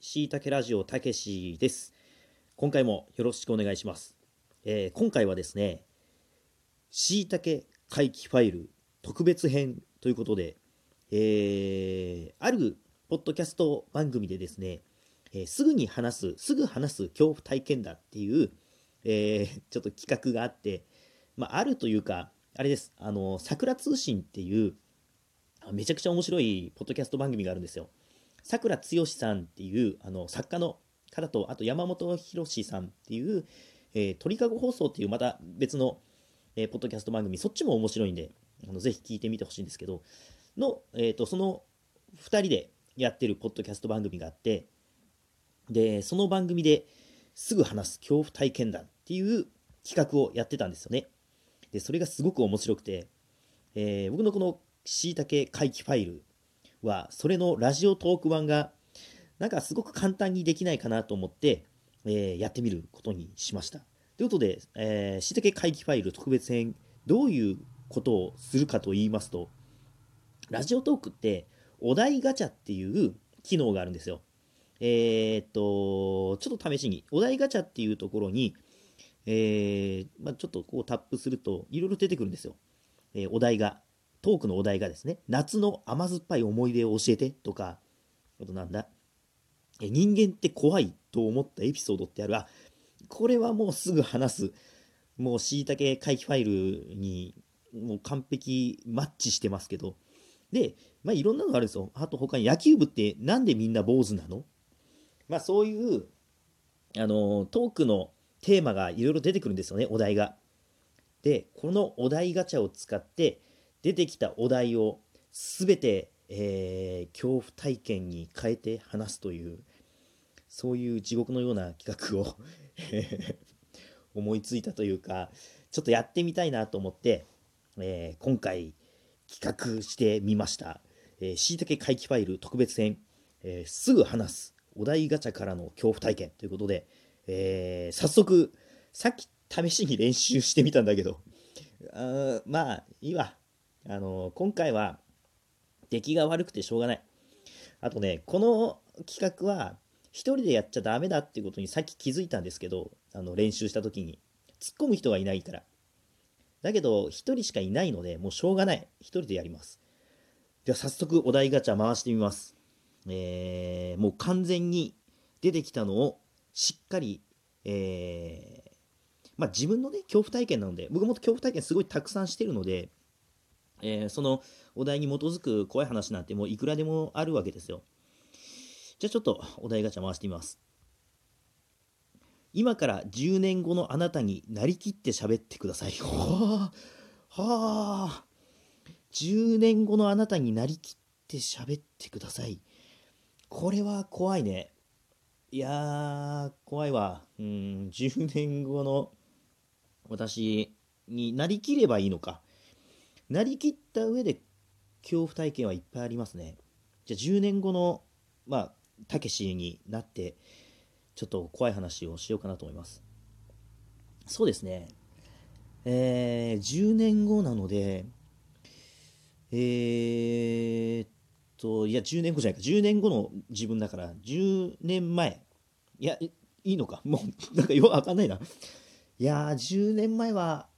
しいたけラジオたけしです。今回もよろしくお願いします。えー今回はですね、しいたけ回帰ファイル特別編ということで、えーあるポッドキャスト番組でですね、えーすぐに話す、すぐ話す恐怖体験談っていう、えーちょっと企画があって、まあ、あるというか、あれです、あの、桜通信っていう、めちゃくちゃ面白いポッドキャスト番組があるんですよ。さくらつよしさんっていうあの作家の方と、あと山本博さんっていう、えー鳥かご放送っていうまた別の、えーポッドキャスト番組、そっちも面白いんで、あのぜひ聞いてみてほしいんですけど、の、えー、とその2人でやってるポッドキャスト番組があって、で、その番組ですぐ話す恐怖体験談っていう企画をやってたんですよね。で、それがすごく面白くて、えー僕のこのしいたけ回帰ファイルは、それのラジオトーク版が、なんかすごく簡単にできないかなと思って、えーやってみることにしました。ということで、えー、しいたけ回帰ファイル特別編、どういうことをするかと言いますと、ラジオトークって、お題ガチャっていう機能があるんですよ。えーっと、ちょっと試しに、お題ガチャっていうところに、えーまあ、ちょっとこうタップすると、いろいろ出てくるんですよ。えーお題が、トークのお題がですね、夏の甘酸っぱい思い出を教えてとか、あとなんだ、え人間って怖いと思ったエピソードってある。あ、これはもうすぐ話す。もうしいたけ回帰ファイルにもう完璧マッチしてますけど。で、まあいろんなのがあるんですよ。あと他に野球部ってなんでみんな坊主なの？まあそういう、あのトークのテーマがいろいろ出てくるんですよね、お題が。で、このお題ガチャを使って出てきたお題をすべて、えー恐怖体験に変えて話すという、そういう地獄のような企画を 思いついたというか、ちょっとやってみたいなと思って、えー今回企画してみました。え、しいたけ回帰ファイル特別編、えーすぐ話すお題ガチャからの恐怖体験ということで、えー早速、さっき試しに練習してみたんだけど、あまあ、いいわ。あの今回は、出来が悪くてしょうがない。あとね、この企画は、一人でやっちゃダメだっていうことにさっき気づいたんですけど、あの練習した時に。突っ込む人がいないから。だけど、一人しかいないので、もうしょうがない。一人でやります。では、早速、お題ガチャ回してみます。えーもう完全に出てきたのをしっかり、えーまあ、自分のね、恐怖体験なので、僕も恐怖体験すごいたくさんしてるので、えーそのお題に基づく怖い話なんてもういくらでもあるわけですよ。じゃあちょっとお題ガチャ回してみます。今から10年後のあなたになりきって喋ってください。はあ、はあ、10年後のあなたになりきって喋ってください。これは怖いね。いやー、怖いわ。うん、10年後の私になりきればいいのか。なりきった上で恐怖体験はいっぱいありますね。じゃあ10年後の、まあ、たけしになって、ちょっと怖い話をしようかなと思います。そうですね。えー、10年後なので、えーっと、いや、10年後じゃないか。10年後の自分だから、10年前。いや、いいのか。もう、なんかよくわかんないな。いやー、10年前は、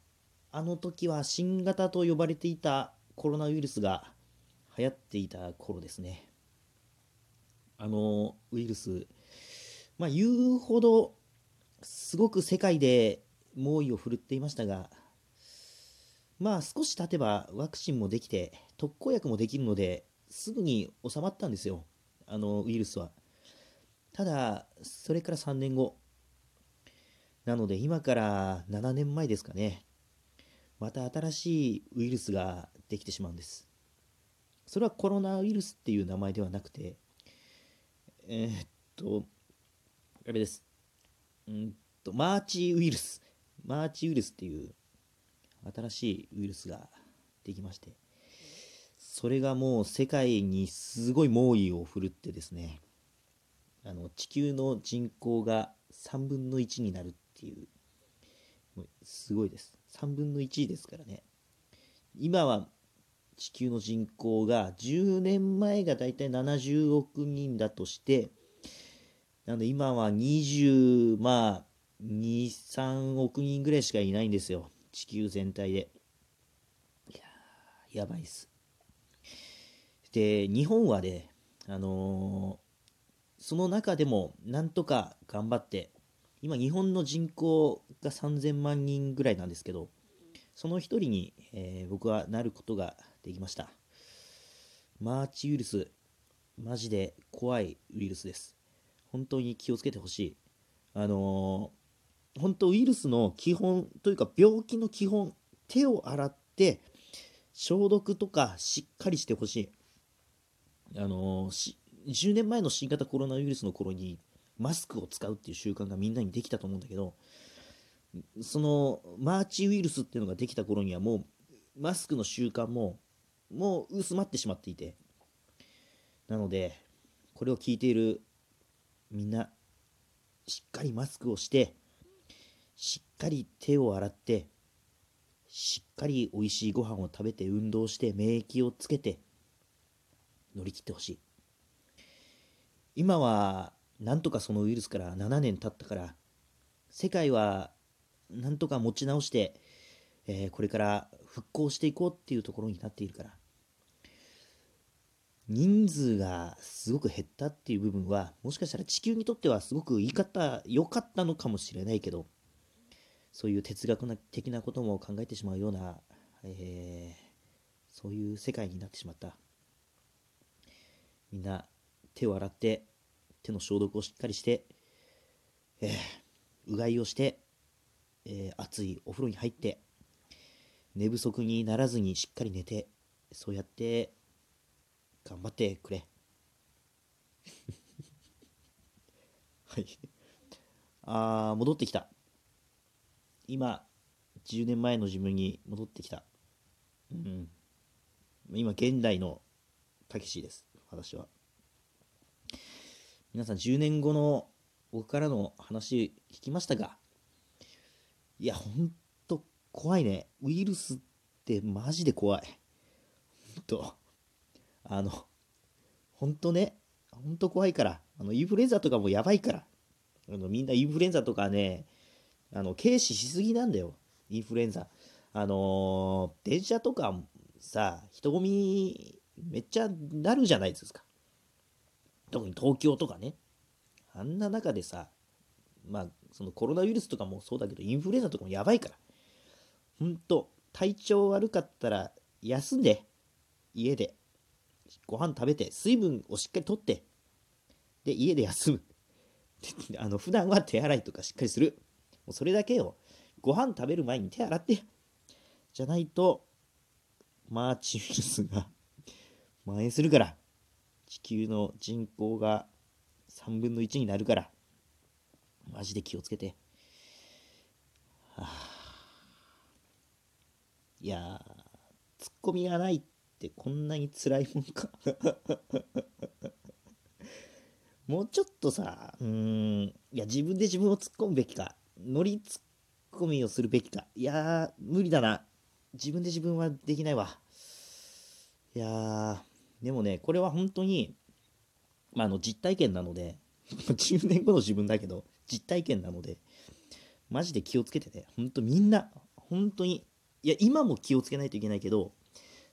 あの時は新型と呼ばれていたコロナウイルスが流行っていた頃ですね。あのウイルス、まあ、言うほどすごく世界で猛威を振るっていましたが、まあ少し経てばワクチンもできて特効薬もできるのですぐに収まったんですよ、あのウイルスは。ただ、それから3年後、なので今から7年前ですかね。また新しいウイルスができてしまうんです。それはコロナウイルスっていう名前ではなくて、えーっと、あれです。うんと、マーチウイルス。マーチウイルスっていう新しいウイルスができまして、それがもう世界にすごい猛威を振るってですね、あの地球の人口が3分の1になるってい、うすごいです。3分の1ですからね。今は地球の人口が10年前がだいたい70億人だとして、なので今は20、まあ、2、3億人ぐらいしかいないんですよ。地球全体で。いやー、やばいっす。で、日本はね、あのー、その中でもなんとか頑張って、今日本の人口が3000万人ぐらいなんですけど、その一人に、えー、僕はなることができました。マーチウイルス、マジで怖いウイルスです。本当に気をつけてほしい。あのー、本当ウイルスの基本というか病気の基本、手を洗って消毒とかしっかりしてほしい。あのー、10年前の新型コロナウイルスの頃にマスクを使うっていう習慣がみんなにできたと思うんだけど、そのマーチウイルスっていうのができた頃にはもうマスクの習慣ももう薄まってしまっていてなのでこれを聞いているみんなしっかりマスクをしてしっかり手を洗ってしっかり美味しいご飯を食べて運動して免疫をつけて乗り切ってほしい。今はなんとかそのウイルスから7年経ったから世界はなんとか持ち直して、えー、これから復興していこうっていうところになっているから人数がすごく減ったっていう部分はもしかしたら地球にとってはすごく言い方良かったのかもしれないけどそういう哲学的なことも考えてしまうような、えー、そういう世界になってしまった。みんな手を洗って手の消毒をしっかりして、えー、うがいをしてえー、暑いお風呂に入って寝不足にならずにしっかり寝てそうやって頑張ってくれ。はい。あー戻ってきた。今10年前の自分に戻ってきた。うん。今現代のたけしです私は。皆さん10年後の僕からの話聞きましたがいや、ほんと怖いね。ウイルスってマジで怖い。ほんと。あの、ほんとね、ほんと怖いから。あの、インフルエンザとかもやばいから。あのみんなインフルエンザとかね、あの、軽視しすぎなんだよ。インフルエンザ。あのー、電車とかさ、人混みめっちゃなるじゃないですか。特に東京とかね。あんな中でさ、まあ、そのコロナウイルスとかもそうだけど、インフルエンザとかもやばいから。ほんと、体調悪かったら休んで、家で。ご飯食べて、水分をしっかりとって、で、家で休む。あの普段は手洗いとかしっかりする。もうそれだけよ。ご飯食べる前に手洗って。じゃないと、マーチウイルスが蔓延するから。地球の人口が3分の1になるから。マジで気をつけて。はあ、いやー、ツッコミがないってこんなに辛いもんか もうちょっとさ、うん、いや、自分で自分を突っ込むべきか、ノリツッコミをするべきか、いやー、無理だな。自分で自分はできないわ。いやー、でもね、これは本当に、まあ、あの実体験なので、10年後の自分だけど、実体験なので、マジで気をつけてね。ほんとみんな、本当に、いや、今も気をつけないといけないけど、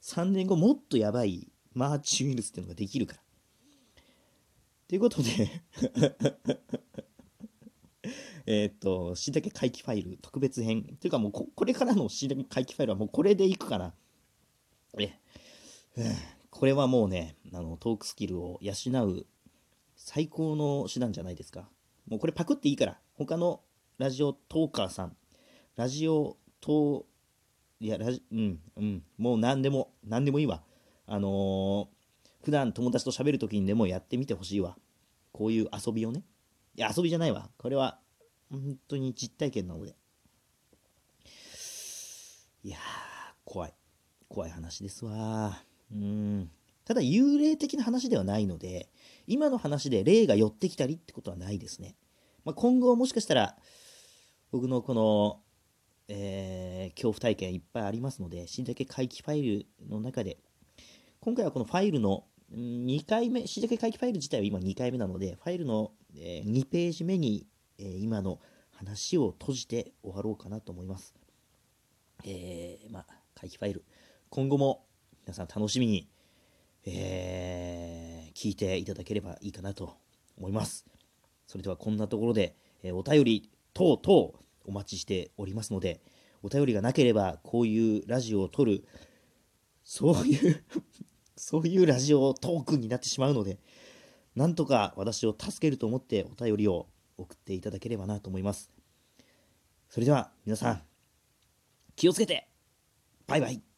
3年後もっとやばいマーチウイルスっていうのができるから。ということで えっと、しいたけ回帰ファイル特別編。というかもうこ、これからのしいたけ回帰ファイルはもうこれでいくかな。え、これはもうね、あの、トークスキルを養う最高の手段じゃないですか。もうこれパクっていいから、他のラジオトーカーさん、ラジオトー、いや、ラジ、うん、うん、もう何でも、何でもいいわ。あのー、普段友達と喋るときにでもやってみてほしいわ。こういう遊びをね。いや、遊びじゃないわ。これは、本当に実体験なので。いやー、怖い。怖い話ですわ。うん。ただ、幽霊的な話ではないので、今の話で霊が寄ってきたりってことはないですね。まあ、今後もしかしたら僕のこの、えー、恐怖体験いっぱいありますので、しいたけ回帰ファイルの中で、今回はこのファイルの2回目、しいたけ回帰ファイル自体は今2回目なので、ファイルのえー、2ページ目に、えー、今の話を閉じて終わろうかなと思います。えー、まあ、回帰ファイル、今後も皆さん楽しみに、えー、聞いていただければいいかなと思います。それではこんなところで、えー、お便り等々お待ちしておりますので、お便りがなければこういうラジオを撮る、そういう そういうラジオトークになってしまうので、なんとか私を助けると思ってお便りを送っていただければなと思います。それでは皆さん、気をつけてバイバイ